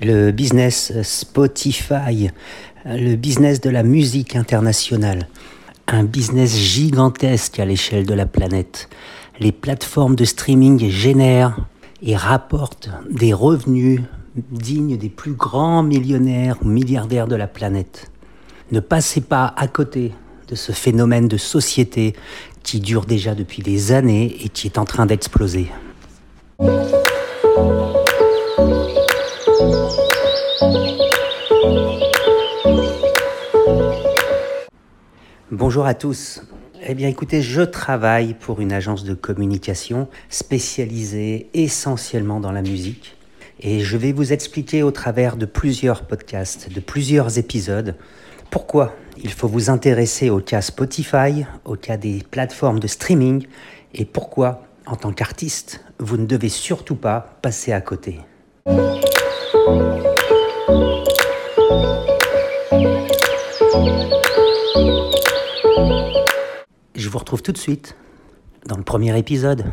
le business Spotify, le business de la musique internationale, un business gigantesque à l'échelle de la planète. Les plateformes de streaming génèrent et rapportent des revenus dignes des plus grands millionnaires ou milliardaires de la planète. Ne passez pas à côté de ce phénomène de société qui dure déjà depuis des années et qui est en train d'exploser. Bonjour à tous. Eh bien écoutez, je travaille pour une agence de communication spécialisée essentiellement dans la musique. Et je vais vous expliquer au travers de plusieurs podcasts, de plusieurs épisodes, pourquoi il faut vous intéresser au cas Spotify, au cas des plateformes de streaming, et pourquoi, en tant qu'artiste, vous ne devez surtout pas passer à côté. Je vous retrouve tout de suite dans le premier épisode.